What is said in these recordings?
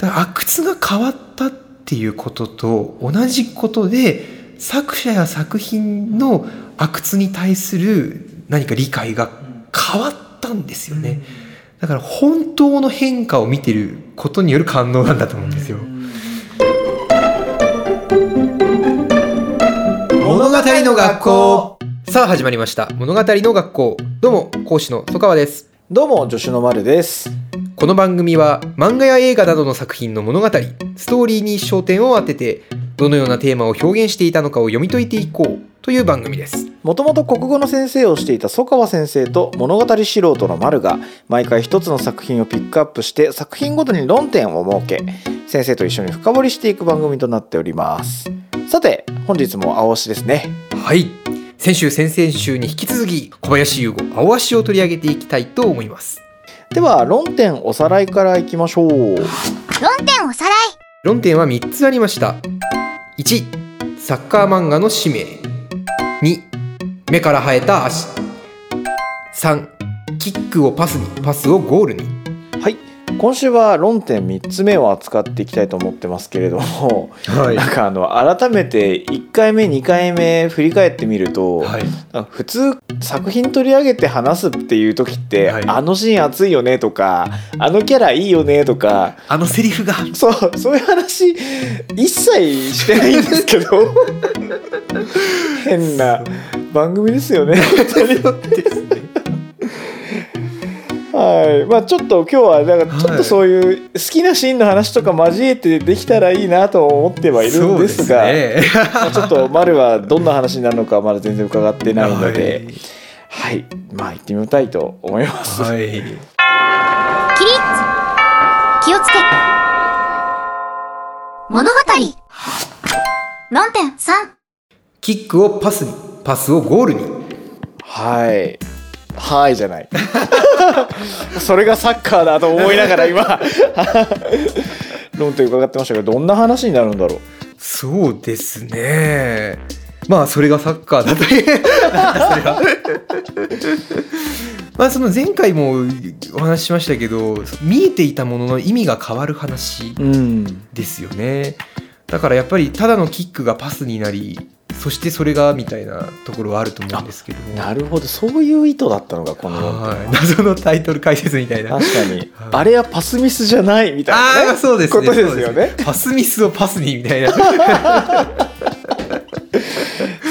だから阿久津が変わったっていうことと同じことで作者や作品の阿久津に対する何か理解が変わったんですよね。だから本当の変化を見てることによる感動なんだと思うんですよ。物語の学校。さあ始まりました。物語の学校。どうも講師の曽川です。どうも助手の丸ですこの番組は漫画や映画などの作品の物語ストーリーに焦点を当ててどのようなテーマを表現していたのかを読み解いていこうという番組です。もともと国語の先生をしていた曽川先生と物語素人の丸が毎回一つの作品をピックアップして作品ごとに論点を設け先生と一緒に深掘りしていく番組となっております。さて本日も青しですね。はい。先週先々週に引き続き小林優吾青足を取り上げていきたいと思いますでは論点おさらいからいきましょう。論点おさらい。論点は3つありました。1サッカー漫画の使命。2目から生えた足。3キックをパスにパスをゴールに。はい今週は論点3つ目を扱っていきたいと思ってますけれども、はなんかあの改めて1回目2回目振り返ってみると、はい。普通作品取り上げて話すっていう時って、はい。あのシーン熱いよねとかあのキャラいいよねとかあのセリフが。そうそういう話一切してないんですけど 変な番組ですよね。はい。まあ、ちょっと今日はなんかちょっとそういう好きなシーンの話とか交えてできたらいいなと思ってはいるんですがね。まあちょっと丸はどんな話になるのかまだ全然伺ってないので、はい、まあ行ってみたいと思います。はい、はい起立気をつけ。物語。論点3キックをパスに。パスをゴールに。はい。はいじゃない。それがサッカーだと思いながら今論点伺ってましたけどどんな話になるんだろう？そうですねまあそれがサッカーだという まあその前回もお話ししましたけど見えていたものの意味が変わる話うん。ですよねだからやっぱりただのキックがパスになりそしてそれがみたいなところはあると思うんですけど。もなるほど。そういう意図だったのかこの謎のタイトル解説みたいな。確かに、あれはパスミスじゃないみたいな、ね、ああそうですね。ことですよね。パスミスをパスにみたいな。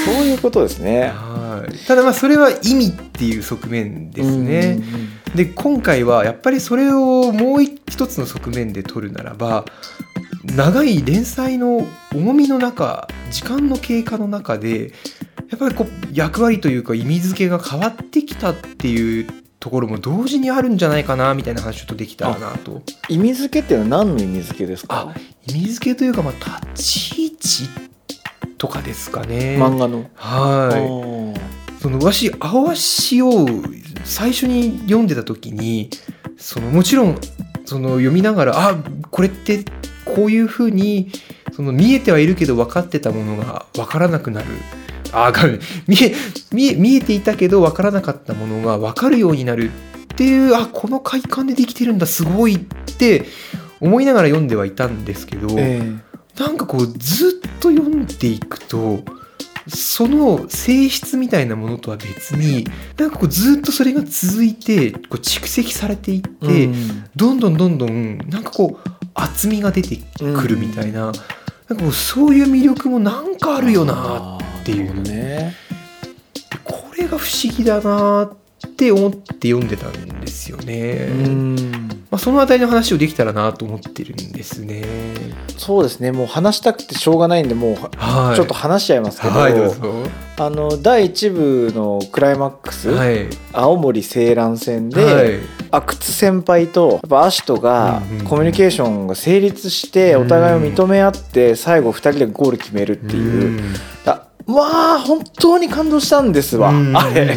そういうことですね。はい。ただまあそれは意味っていう側面ですね。で今回はやっぱりそれをもう一つの側面で取るならば長い連載の重みの中時間の経過の中でやっぱりこう役割というか意味付けが変わってきたっていうところも同時にあるんじゃないかなみたいな話をちょっとできたらなと。意味付けっていうのは何の意味付けですか？あ意味付けというかまあ立ち位置とかですかね。漫画の。はい。そのわし青足を最初に読んでた時にそのもちろんその読みながらあこれってこういうふうにその見えてはいるけど分かってたものが分からなくなる。あが見え見え見えていたけど分からなかったものが分かるようになるっていうあこの快感でできてるんだすごいって思いながら読んではいたんですけど、え。なんかこうずっと読んでいくとその性質みたいなものとは別になんかこうずっとそれが続いてこう蓄積されていって、うん。どんどんどんどんなんかこう厚みが出てくるみたいな,、なんかこうそういう魅力もなんかあるよなっていうね。これが不思議だなって思って読んでたんですよね。うんまあ、そのあたりの話をできたらなと思ってるんですね。そうですね。もう話したくてしょうがないんでもうはい、ちょっと話しちゃいますけど,、はいど。あの第1部のクライマックス、はい。青森青蘭戦で、はい。阿久津先輩とやっぱアシトがコミュニケーションが成立してうん。お互いを認め合って最後2人でゴール決めるっていう、あまあ本当に感動したんですわ、あれ。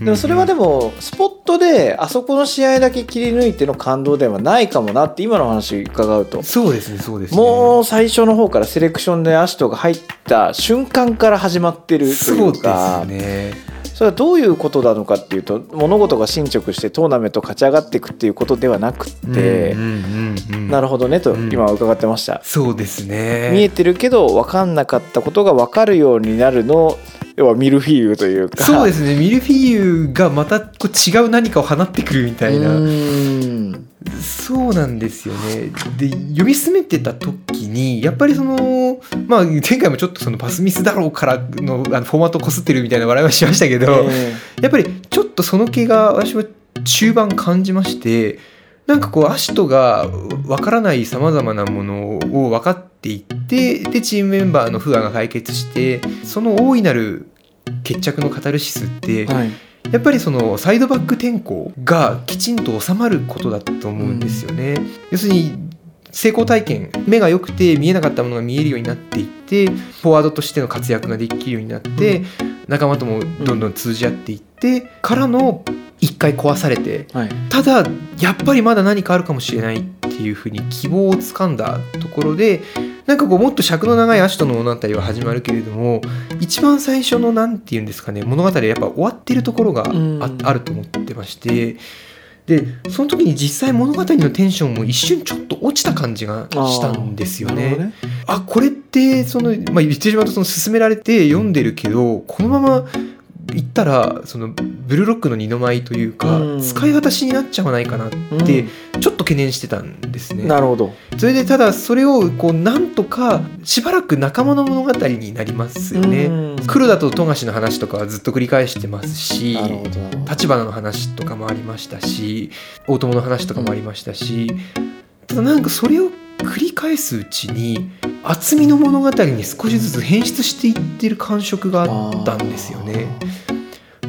でもそれはでももスポットであそこの試合だけ切り抜いての感動ではないかもなって今の話伺うと。そうですねそうですね。もう最初の方からセレクションでアシトが入った瞬間から始まってるといそうですうかねそれはどういうことなのかっていうと物事が進捗してトーナメント勝ち上がっていくっていうことではなくって、うんうんうんうんなるほどねとうん。今は伺ってました、そうですね。見えてるけど分かんなかったことが分かるようになるの要はミルフィーユというか。そうですね。ミルフィーユがまたこう違う何かを放ってくるみたいな、そうなんですよね。で読み進めてた時にやっぱりそのまあ前回もちょっとそのパスミスだろうからのあのフォーマットこすってるみたいな笑いはしましたけど、えやっぱりちょっとその気が私は中盤感じましてなんかこうアシトがわからないさまざまなものを分かっていってでチームメンバーの不安が解決してその大いなる決着のカタルシスってえはいやっぱりそのサイドバック転向がきちんと収まることだと思うんですよね。要するに成功体験目が良くて見えなかったものが見えるようになっていってフォワードとしての活躍ができるようになって、仲間ともどんどん通じ合っていって、からの一回壊されてはい。ただやっぱりまだ何かあるかもしれないっていうふうに希望をつかんだところでなんかこうもっと尺の長いアシトの物語は始まるけれども一番最初のなんて言うんですかね物語はやっぱ終わってるところがあ,、うんあると思ってましてでその時に実際物語のテンションも一瞬ちょっと落ちた感じがしたんですよねなるほど。ねあこれってその、まあ、言ってしまうとその勧められて読んでるけどこのまま行ったらそのブルーロックの二の舞というか、うん。使い果たしになっちゃわないかなってちょっと懸念してたんですね。なるほど。それでただそれをこうなんとかしばらく仲間の物語になりますよね。うん。黒田と富樫の話とかはずっと繰り返してますし立花の話とかもありましたし大友の話とかもありましたし、ただなんかそれを繰り返すうちに厚みの物語に少しずつ変質していってる感触があったんですよね。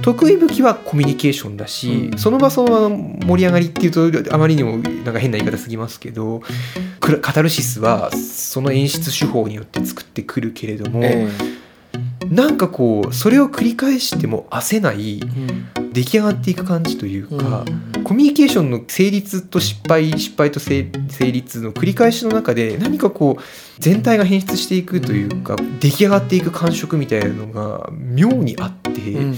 得意武器はコミュニケーションだし、うん。その場その場の盛り上がりっていうとあまりにもなんか変な言い方すぎますけどカタルシスはその演出手法によって作ってくるけれども、えなんかこうそれを繰り返しても焦せないえうん。出来上がっていく感じというか、うんコミュニケーションの成立と失敗失敗と成成立の繰り返しの中で何かこう全体が変質していくというか出来上がっていく感触みたいなのが妙にあって、うん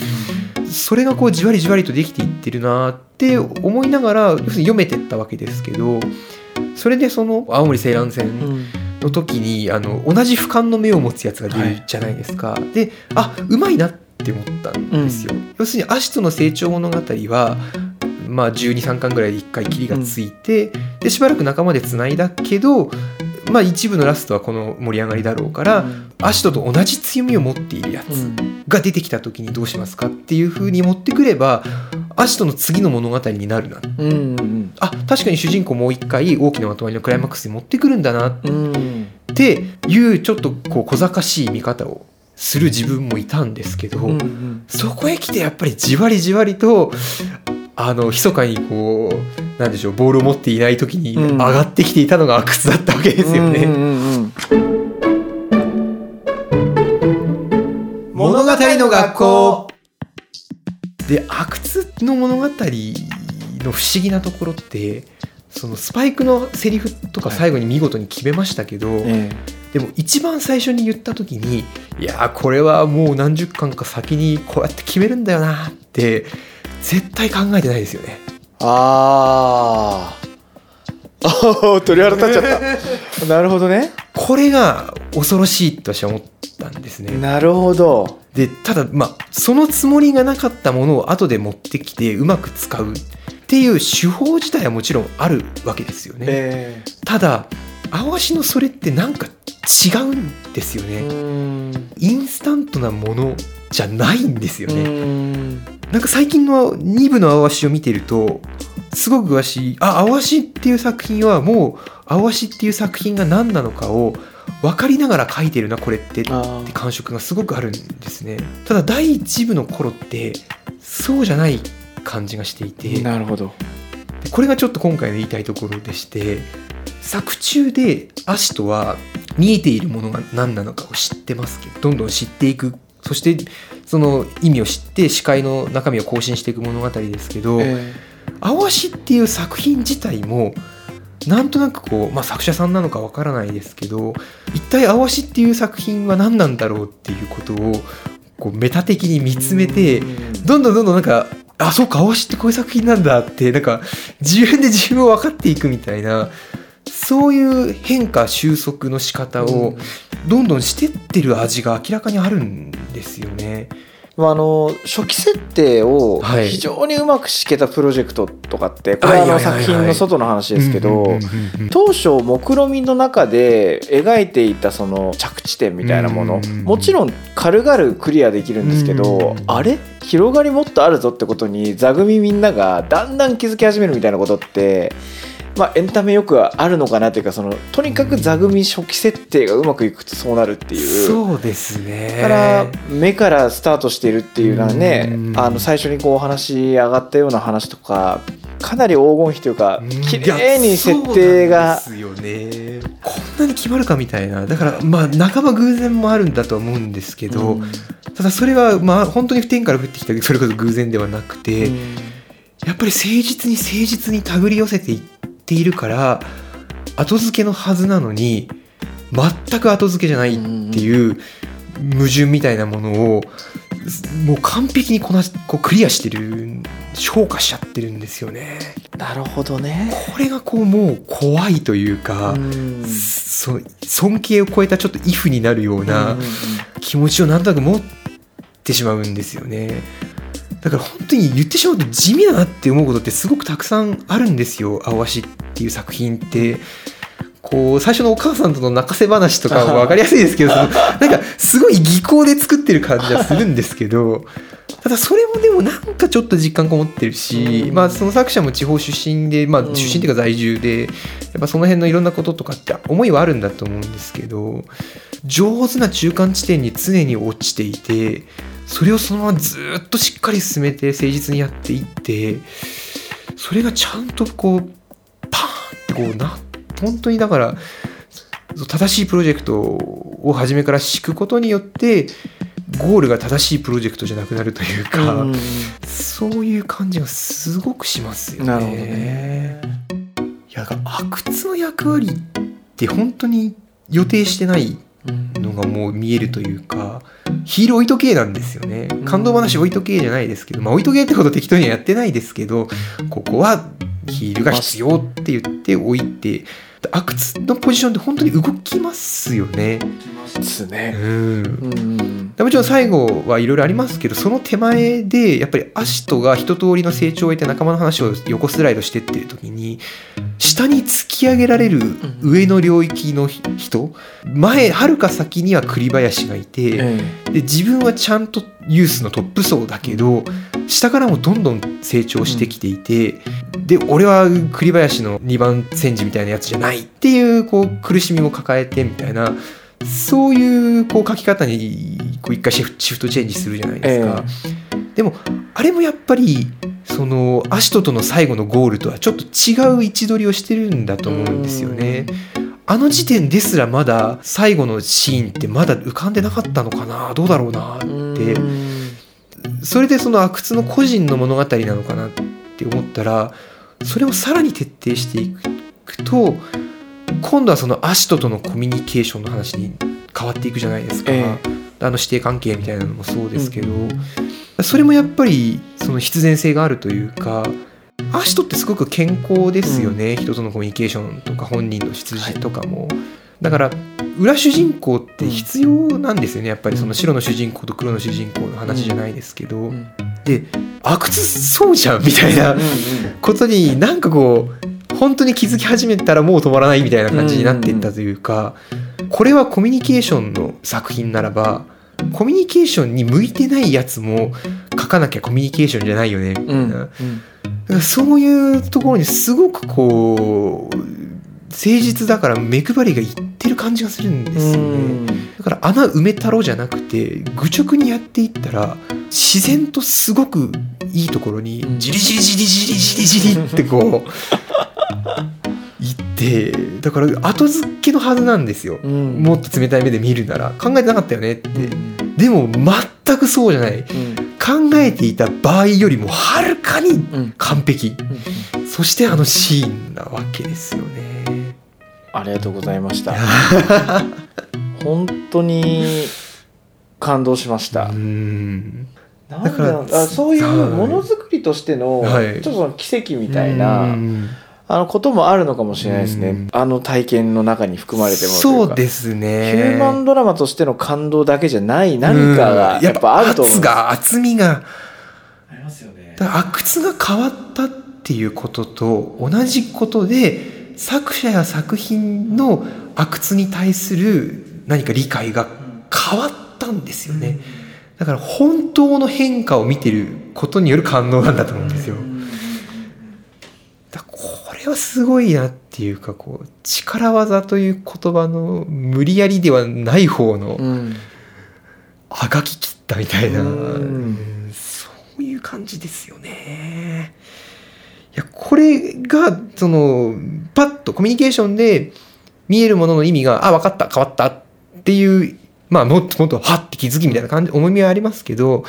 それがこうじわりじわりとできていってるなって思いながら要するに読めてったわけですけどそれでその青森青蘭戦うんの時にあの同じ俯瞰の目を持つやつが出るじゃないですか。であうまいなって思ったんですよ。要するにアシトの成長物語はまあ、123巻ぐらいで1回切りがついて、でしばらく仲間でつないだけど、まあ、一部のラストはこの盛り上がりだろうから、アシトと同じ強みを持っているやつうん。が出てきた時にどうしますかっていう風に持ってくればアシトの次の物語になるな。うんうんあ確かに主人公もう一回大きなまとまりのクライマックスに持ってくるんだな。っうんていうちょっとこう小賢しい見方をする自分もいたんですけど、うんうん。そこへ来てやっぱりじわりじわりとあの密かにこうなんでしょうボールを持っていない時にうん。上がってきていたのが阿久津だったわけですよね。うんうん物語の学校。で阿久津の物語の不思議なところってそのスパイクのセリフとか最後に見事に決めましたけど、うんえ。でも一番最初に言った時にいやーこれはもう何十巻か先にこうやって決めるんだよなって絶対考えてないですよね。えあーあー 鳥肌立っちゃった なるほどねこれが恐ろしいと私は思ったんですね。なるほどでただまあそのつもりがなかったものを後で持ってきてうまく使うっていう手法自体はもちろんあるわけですよね。えただ青足のそれってなんか違うんですよえね。うんインスタントなものじゃないんですよね。うん。なんか最近の2部の青足を見てるとすごく詳しいあ青足っていう作品はもう青足っていう作品が何なのかを分かりながら書いてるなこれってってあ感触がすごくあるんですね。ただ第1部の頃ってそうじゃない感じがしていて。ーなるほど。でこれがちょっと今回の言いたいところでして作中でアシトは見えているものが何なのかを知ってますけどどんどん知っていく。そしてその意味を知って視界の中身を更新していく物語ですけど「え青足」っていう作品自体もなんとなくこう、まあ、作者さんなのかわからないですけど一体「青足」っていう作品は何なんだろうっていうことをこうメタ的に見つめてどんどんどんどんなんかあそうか青しってこういう作品なんだってなんか自分で自分を分かっていくみたいなそういう変化収束の仕方をどんどんしてってる味が明らかにあるんですよね。まあ、あの初期設定をはい。非常にうまく敷けたプロジェクトとかってこれはあのはいはいはい。はい作品の外の話ですけど当初目論見みの中で描いていたその着地点みたいなものうんもちろん軽々クリアできるんですけどうん。あれ？広がりもっとあるぞってことに座組みんながだんだん気づき始めるみたいなことってまあエンタメよくはあるのかなというかそのとにかく座組初期設定がうまくいくとそうなるっていう。そうですね。だから目からスタートしているっていうのはねうん。あの最初にこうお話上がったような話とかかなり黄金比というかうん。綺麗に設定がですよね。こんなに決まるかみたいな。だからまあ半ば偶然もあるんだとは思うんですけど、うん。ただそれはまあ本当に天から降ってきたそれこそ偶然ではなくて、やっぱり誠実に誠実に手繰り寄せていっているから後付けのはずなのに全く後付けじゃないっていう矛盾みたいなものをもう完璧にこなしこうクリアしてる消化しちゃってるんですよね。なるほどね。これがこうもう怖いというか、うんそ尊敬を超えたちょっとイフになるようなうんうん気持ちをなんとなく持ってしまうんですよね。だから本当に言ってしまうと地味だなって思うことってすごくたくさんあるんですよ「青足」っていう作品って。こう最初のお母さんとの泣かせ話とかは分かりやすいですけどその なんかすごい技巧で作ってる感じはするんですけどただそれもでもなんかちょっと実感こもってるし、うん。まあその作者も地方出身で、まあ、うん。出身っていうか在住で、やっぱその辺のいろんなこととかって思いはあるんだと思うんですけど上手な中間地点に常に落ちていてそれをそのままずっとしっかり進めて誠実にやっていってそれがちゃんとこうパーンってこうな本当にだから正しいプロジェクトを初めから敷くことによってゴールが正しいプロジェクトじゃなくなるというか、うんそういう感じがすごくしますよね。なるほどね。いや阿久津の役割って本当に予定してないのがもう見えるというかヒール置いとけなんですよね。感動話置いとけじゃないですけど、まあ置いとけってほど適当にはやってないですけどここはヒールが必要って言って置いて阿久津のポジションって本当に動きますよね。うですね。んうんもちろん最後はいろいろありますけどその手前でやっぱりアシトが一通りの成長を得て仲間の話を横スライドしてってる時に下に突き上げられる上の領域の人前はるか先には栗林がいてえで自分はちゃんとユースのトップ層だけど下からもどんどん成長してきていてで俺は栗林の2番戦時みたいなやつじゃないっていうこう苦しみも抱えてみたいなそういうこう書き方にこう一回シフトチェンジするじゃないですか。でもあれもやっぱりそのアシトとの最後のゴールとはちょっと違う位置取りをしてるんだと思うんですよね。あの時点ですらまだ最後のシーンってまだ浮かんでなかったのかな？どうだろうな？って。うんそれでその阿久津の個人の物語なのかなって思ったらそれをさらに徹底していくと今度はそのアシトとのコミュニケーションの話に変わっていくじゃないですか、え。あの師弟関係みたいなのもそうですけど、それもやっぱりその必然性があるというかアシトってすごく健康ですよね、人とのコミュニケーションとか本人の出自とかも、だから裏主人公って必要なんですよね。やっぱりその白の主人公と黒の主人公の話じゃないですけど、ん。で阿久津そうじゃんみたいなことになんかこう本当に気づき始めたらもう止まらないみたいな感じになっていったというか、これはコミュニケーションの作品ならばコミュニケーションに向いてないやつも書かなきゃコミュニケーションじゃないよね。みたいな、うんだからそういうところにすごくこう誠実だから目配りがいってる感じがするんですよね。だから穴埋めたろじゃなくて愚直にやっていったら自然とすごくいいところにうんジリジリジリジリジリジリってこういってだから後付けのはずなんですよ。うんもっと冷たい目で見るなら考えてなかったよねって。うんでも全くそうじゃない。考えていた場合よりもはるかにうん。完璧。そしてあのシーンなわけですよね。ありがとうございました。本当に感動しました、うん。なんでだからあそういうものづくりとしての、はい。ちょっとその奇跡みたいな、うんあのこともあるのかもしれないですね、うん。あの体験の中に含まれてもそうですヒュねーマンドラマとしての感動だけじゃない何かがうん。やっぱあると思う圧が厚みが。ありますよね。だから阿久津が変わったっていうことと同じことで作者や作品の阿久津に対する何か理解が変わったんですよね。だから本当の変化を見てることによる感動なんだと思うんですよ。だからこれはすごいなっていうかこう力技という言葉の無理やりではない方のうん。あがき切ったみたいな、うん。うんそういう感じですよね。いやこれがそのパッとコミュニケーションで見えるものの意味があ分かった変わったっていうまあもっともっとはって気づきみたいな感じ重みはありますけど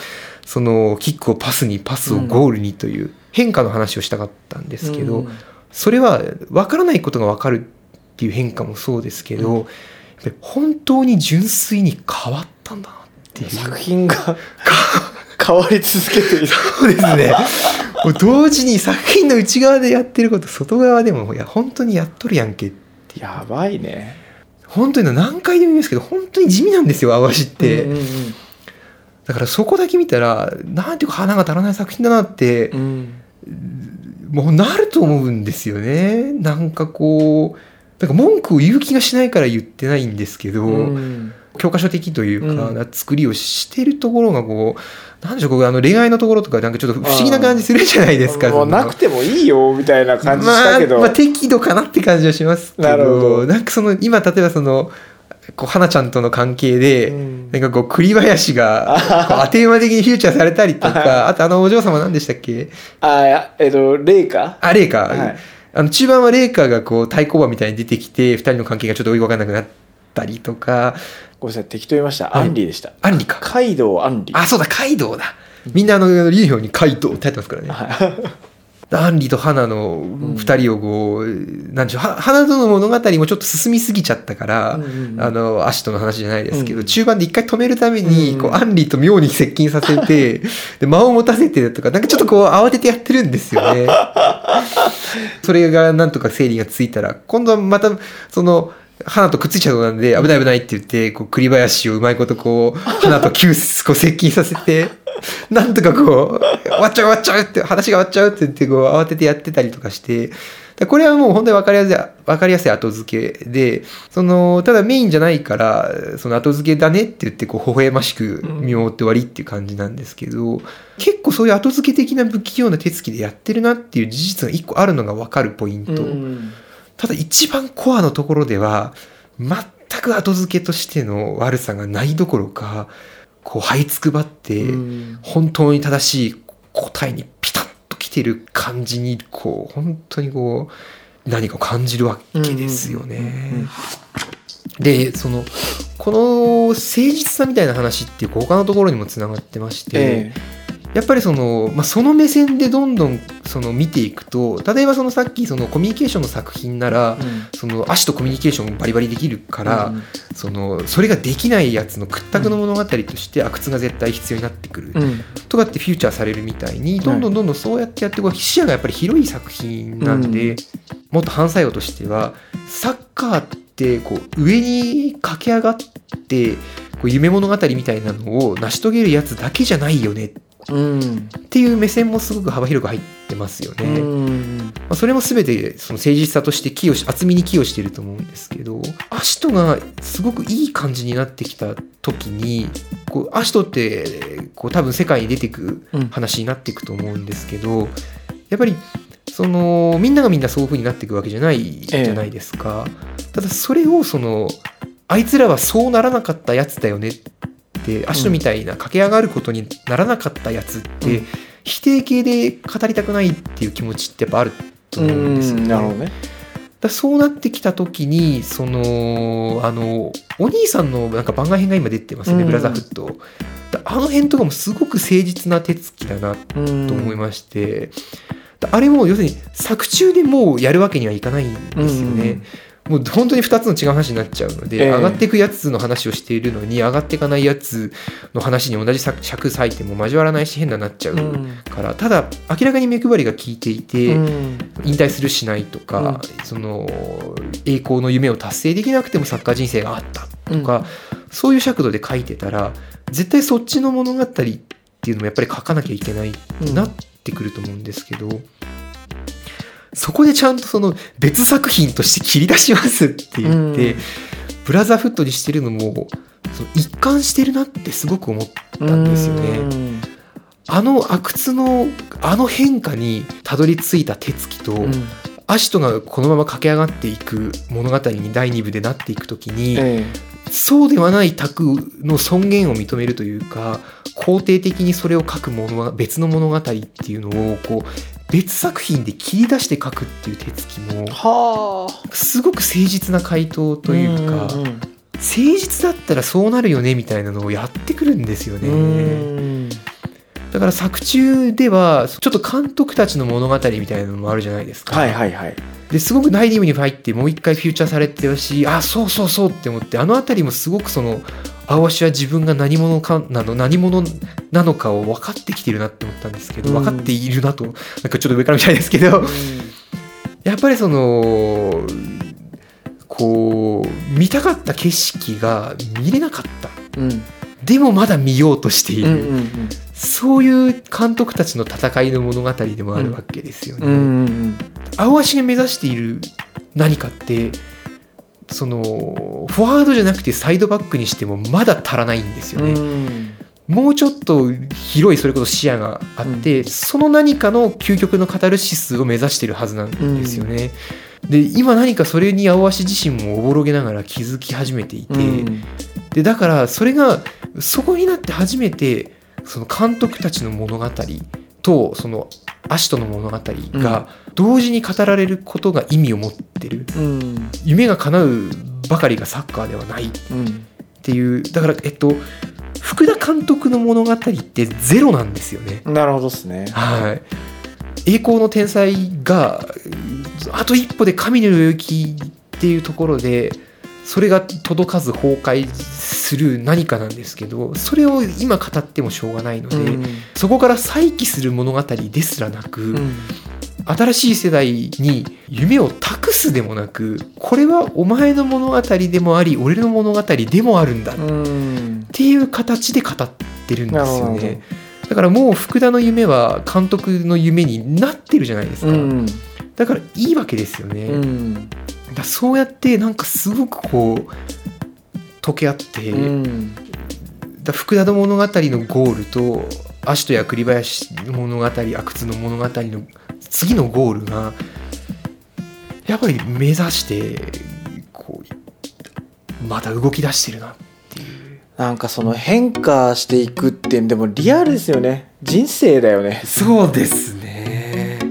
そのキックをパスにパスをゴールにという変化の話をしたかったんですけど、うんそれは分からないことが分かるっていう変化もそうですけど、やっぱり本当に純粋に変わったんだなっていう。作品が 変わり続けている。そうですね。同時に作品の内側でやってること外側でもいや本当にやっとるやんけってやばいね。本当に何回でも言いますけど本当に地味なんですよ淡路って、うんうんだからそこだけ見たらなんていうか花が足らない作品だなってうんうんもうなると思うんですよね。なんかこうなんか文句を言う気がしないから言ってないんですけど、うん。教科書的というか、う作りをしてるところがこうなんでしょうこうあの恋愛のところとかなんかちょっと不思議な感じするじゃないですか。もうなくてもいいよみたいな感じしたけど、まあ、まあ、適度かなって感じはしますけど。なるほど。なんかその今例えばそのこう花ちゃんとの関係で、うん。なんかこう栗林が こうあて馬的にフューチャーされたりとかあとあのお嬢様何でしたっけ？あいやえっとレイカ。あレイカ、はい。あの中盤はレイカがこう対抗馬みたいに出てきて二人の関係がちょっと追い分かんなくなったりとか。ごめんなさい適当言いました、はい。アンリでした。アンリか。カイドウアンリあそうだカイドウだ。みんなあのユニフォームにカイドウって入ってますからね。はいアンリと花の二人をこう、なんでしょう、は花との物語もちょっと進みすぎちゃったから、うんうんうん。あの、アシトの話じゃないですけど、うん中盤で一回止めるために、うん。こう、アンリと妙に接近させて、で、間を持たせてとか、なんかちょっとこう、慌ててやってるんですよね。それがなんとか整理がついたら、今度はまた、その、花とくっついちゃうのなんで、危ない危ないって言って、こう、栗林をうまいことこう、花と急こう接近させて、なんとかこう、終わっちゃう終わっちゃうって、話が終わっちゃうって言って、こう、慌ててやってたりとかして、だこれはもう本当に分かりやすい、分かりやすい後付けで、その、ただメインじゃないから、その後付けだねって言って、こう、微笑ましく見守って終わりっていう感じなんですけど、結構そういう後付け的な不器用な手つきでやってるなっていう事実が一個あるのが分かるポイント。うんただ一番コアのところでは、全く後付けとしての悪さがないどころか、こう、這いつくばって、うん。本当に正しい答えにピタッと来てる感じに、こう、本当にこう、何かを感じるわけですよね。で、その、この誠実さみたいな話っていう他のところにもつながってまして、えやっぱりその、まあ、その目線でどんどんその見ていくと例えばそのさっきそのコミュニケーションの作品なら、えその足とコミュニケーションバリバリできるから、うんそのそれができないやつの屈託の物語として阿久津が絶対必要になってくる、うん。とかってフューチャーされるみたいにどんどんどんどんそうやってやってこう視野がやっぱり広い作品なんで、うん。もっと反作用としてはサッカーってこう上に駆け上がってこう夢物語みたいなのを成し遂げるやつだけじゃないよねうんっていう目線もすごく幅広く入ってますよね。うんまあ、それも全てその誠実さとして寄与し厚みに寄与してると思うんですけどアシトがすごくいい感じになってきた時にこうアシトってこう多分世界に出てくうん話になっていくと思うんですけどやっぱりそのみんながみんなそういう風になっていくわけじゃないじゃないですか。ただそれをそのあいつらはそうならなかったやつだよねってアシトみたいな駆け上がることにならなかったやつって、うん。否定形で語りたくないっていう気持ちってやっぱあると思うんですよね。なるほどね。だそうなってきた時にそのあのお兄さんのなんか番外編が今出てますよね、うん。ブラザーフット。だあの辺とかもすごく誠実な手つきだなとと思いまして、だあれも要するに作中でもうやるわけにはいかないんですよね。もう本当に2つの違う話になっちゃうので、ええ。上がっていくやつの話をしているのに上がっていかないやつの話に同じ尺尺割いても交わらないし変ななっちゃうから、ただ明らかに目配りが効いていて、うん。引退するしないとか、その栄光の夢を達成できなくてもサッカー人生があったとか、そういう尺度で書いてたら絶対そっちの物語っていうのもやっぱり書かなきゃいけないうん。なってくると思うんですけど、そこでちゃんとその別作品として切り出しますって言って、うん。ブラザーフットにしてるのもその一貫してるなってすごく思ったんですよね。うん。あの阿久津のあの変化にたどり着いた手つきと、うん。アシトがこのまま駆け上がっていく物語に第2部でなっていく時に、え。そうではない卓の尊厳を認めるというか肯定的にそれを書くものは別の物語っていうのをこう別作品で切り出して書くっていう手つきもすごく誠実な回答というか、んん誠実だったらそうなるよねみたいなのをやってくるんですよね。うんだから作中ではちょっと監督たちの物語みたいなのもあるじゃないですか。はいはいはいですごく第2部に入ってもう一回フューチャーされてるしあそうそうそうって思ってあの辺りもすごくその青足は自分が何者かなの何者なのかを分かってきてるなって思ったんですけどうん。分かっているなとなんかちょっと上から見たいですけどやっぱりそのこう見たかった景色が見れなかった。うん。でもまだ見ようとしている、うんうんそういう監督たちの戦いの物語でもあるわけですよね。うんうん。青足が目指している何かってそのフォワードじゃなくてサイドバックにしてもまだ足らないんですよね。うんもうちょっと広いそれこそ視野があって、その何かの究極のカタルシスを目指してるはずなんですよね。で今何かそれに青足自身もおぼろげながら気づき始めていて、うんでだからそれがそこになって初めてその監督たちの物語とそのアシトの物語が同時に語られることが意味を持ってる。うん。夢が叶うばかりがサッカーではない。っうん。ていうだからえっと福田監督の物語ってゼロなんですよね。なるほどですね。はい、栄光の天才があと一歩で神の領域っていうところでそれが届かず崩壊する何かなんですけどそれを今語ってもしょうがないので、うんそこから再起する物語ですらなく、うん新しい世代に夢を託すでもなくこれはお前の物語でもあり俺の物語でもあるんだっうんていう形で語ってるんですよね。だからもう福田の夢は監督の夢になってるじゃないですか。うんだからいいわけですよね。うんだそうやってなんかすごくこう溶け合って、うん。だ福田の物語のゴールとアシトや栗林の物語阿久津の物語の次のゴールがやっぱり目指してこうまた動き出してるなっていう。なんかその変化していくってでもリアルですよね。人生だよね。そうですね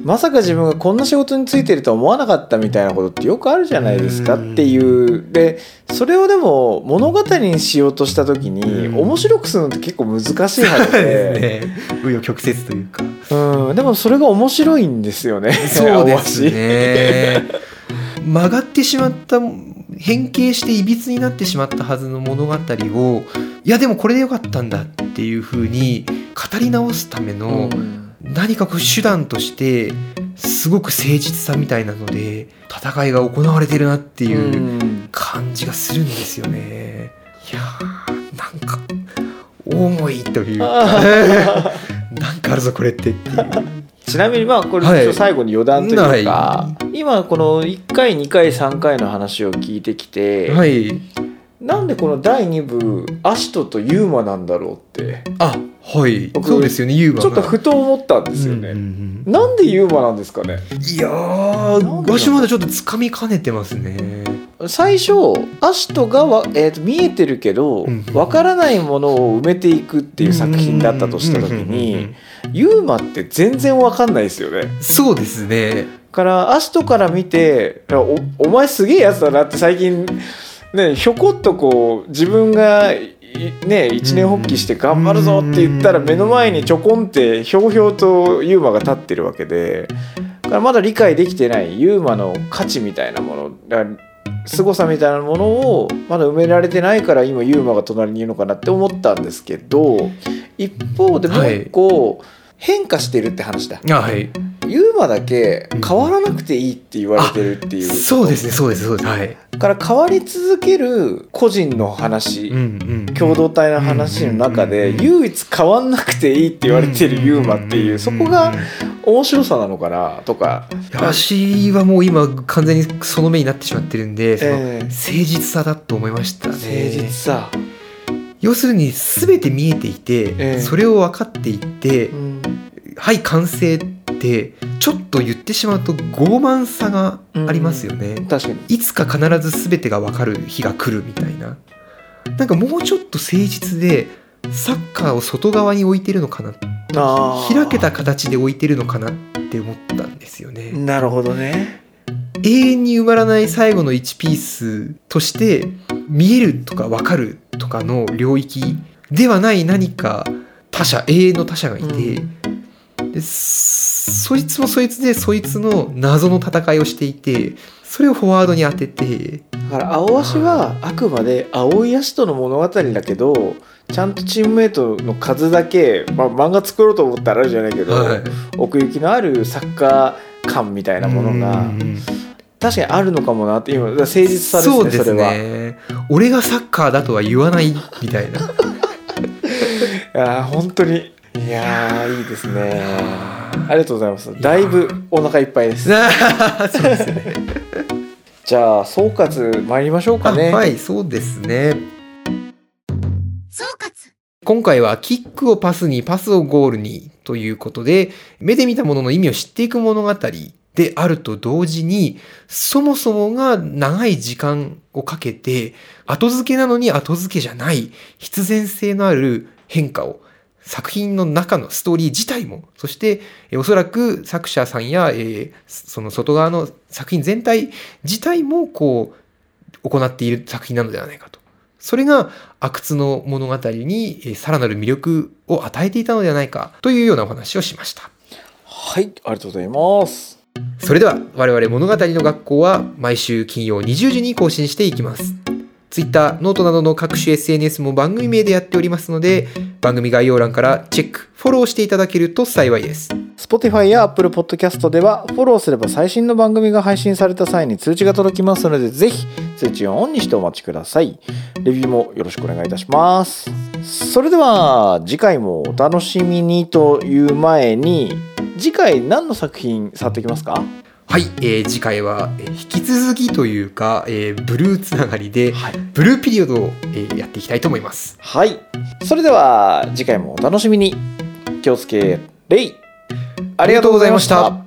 まさか自分がこんな仕事についてるとは思わなかったみたいなことってよくあるじゃないですかっていう。でそれをでも物語にしようとした時にうん。面白くするのって結構難しいはずで。紆余曲折というか。うん、でもそれが面白いんですよね。そうです青ね。曲がってしまった変形していびつになってしまったはずの物語をいやでもこれでよかったんだっていうふうに語り直すため足のうん何かこう手段としてすごく誠実さみたいなので戦いが行われてるなっていううん感じがするんですよね。いやーなんか重いというか なんかあるぞこれってっていう。ちなみにまあこれ最後に余談というか、は今この1回2回3回の話を聞いてきて、はい。なんでこの第2部アシトとユーマなんだろうって。あはい。僕そうですよねユーマが。ちょっとふと思ったんですよね、うん。うんなんでユーマなんですかね？うんいやーわしまだちょっとつかみかねてますね。最初アシトがわ、えーと見えてるけどうん。わからないものを埋めていくっていう作品だったとした時うんうんうんにユーマって全然わかんないですよね。そうですね。からアシトから見ておお前すげえやつだなって最近ねひょこっとこう自分がいね一年発起して頑張るぞって言ったら目の前にちょこんってひょうひょうとユーマが立ってるわけでだからまだ理解できてないユーマの価値みたいなものだ凄さみたいなものをまだ埋められてないから今ユーマが隣にいるのかなって思ったんですけど一方でもう一個変化してるって話だ、あはいユーマだけ変わらなくていいって言われてるっていう。そうですねそうですそうですはい、だから変わり続ける個人の話、共同体の話の中で唯一変わんなくていいって言われてるユーマっていうそこが面白さなのかなとか。私はもう今完全にその目になってしまってるんで、そのええ誠実さだと思いましたね。誠実さ、要するに全て見えていて、えそれを分かっていて、うんはい完成ってちょっと言ってしまうと傲慢さがありますよね、確かに。いつか必ず全てが分かる日が来るみたいな。なんかもうちょっと誠実でサッカーを外側に置いてるのかな。開けた形で置いてるのかなって思ったんですよね。なるほどね。永遠に埋まらない最後の1ピースとして見えるとか分かるとかの領域ではない何か他者永遠の他者がいて、でそいつもそいつでそいつの謎の戦いをしていてそれをフォワードに当ててだから青足はあくまで青い足との物語だけどちゃんとチームメイトの数だけ、まあ、漫画作ろうと思ったらあるじゃないけど、はい。奥行きのあるサッカー感みたいなものが確かにあるのかもなって今誠実さですねそうですそれは。ね俺がサッカーだとは言わないみたいな。いやー本当にいやーいいですね。ありがとうございます。だいぶお腹いっぱいです。そうですね。じゃあ総括参りましょうかね。あはいそうですね。総括。今回はキックをパスにパスをゴールにということで目で見たものの意味を知っていく物語であると同時にそもそもが長い時間をかけて後付けなのに後付けじゃない必然性のある変化を作品の中のストーリー自体もそしてえーおそらく作者さんや、えーその外側の作品全体自体もこう行っている作品なのではないかと。それが阿久津の物語にえーさらなる魅力を与えていたのではないかというようなお話をしました。はいありがとうございますそれでは我々物語の学校は毎週金曜20時に更新していきます。Twitter、ノートなどの各種 SNS も番組名でやっておりますので番組概要欄からチェック、フォローしていただけると幸いです。Spotify や Apple Podcast ではフォローすれば最新の番組が配信された際に通知が届きますのでぜひ通知をオンにしてお待ちください。レビューもよろしくお願いいたします。それでは次回もお楽しみにという前に次回何の作品触っていきますか？はい、えー次回はえー引き続きというか、えーブルーつながりで、はい。ブルーピリオドを、えーやっていきたいと思います。はい。それでは次回もお楽しみに。気をつけレイ。ありがとうございました